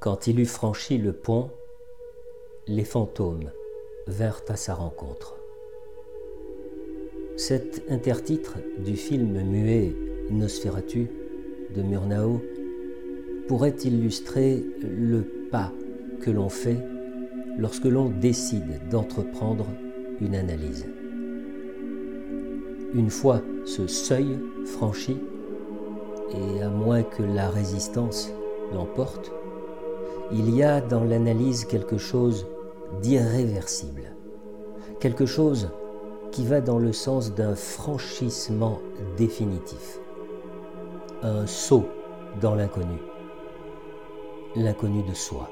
Quand il eut franchi le pont, les fantômes vinrent à sa rencontre. Cet intertitre du film muet Nosferatu de Murnau pourrait illustrer le pas que l'on fait lorsque l'on décide d'entreprendre une analyse. Une fois ce seuil franchi, et à moins que la résistance l'emporte, il y a dans l'analyse quelque chose d'irréversible, quelque chose qui va dans le sens d'un franchissement définitif, un saut dans l'inconnu, l'inconnu de soi.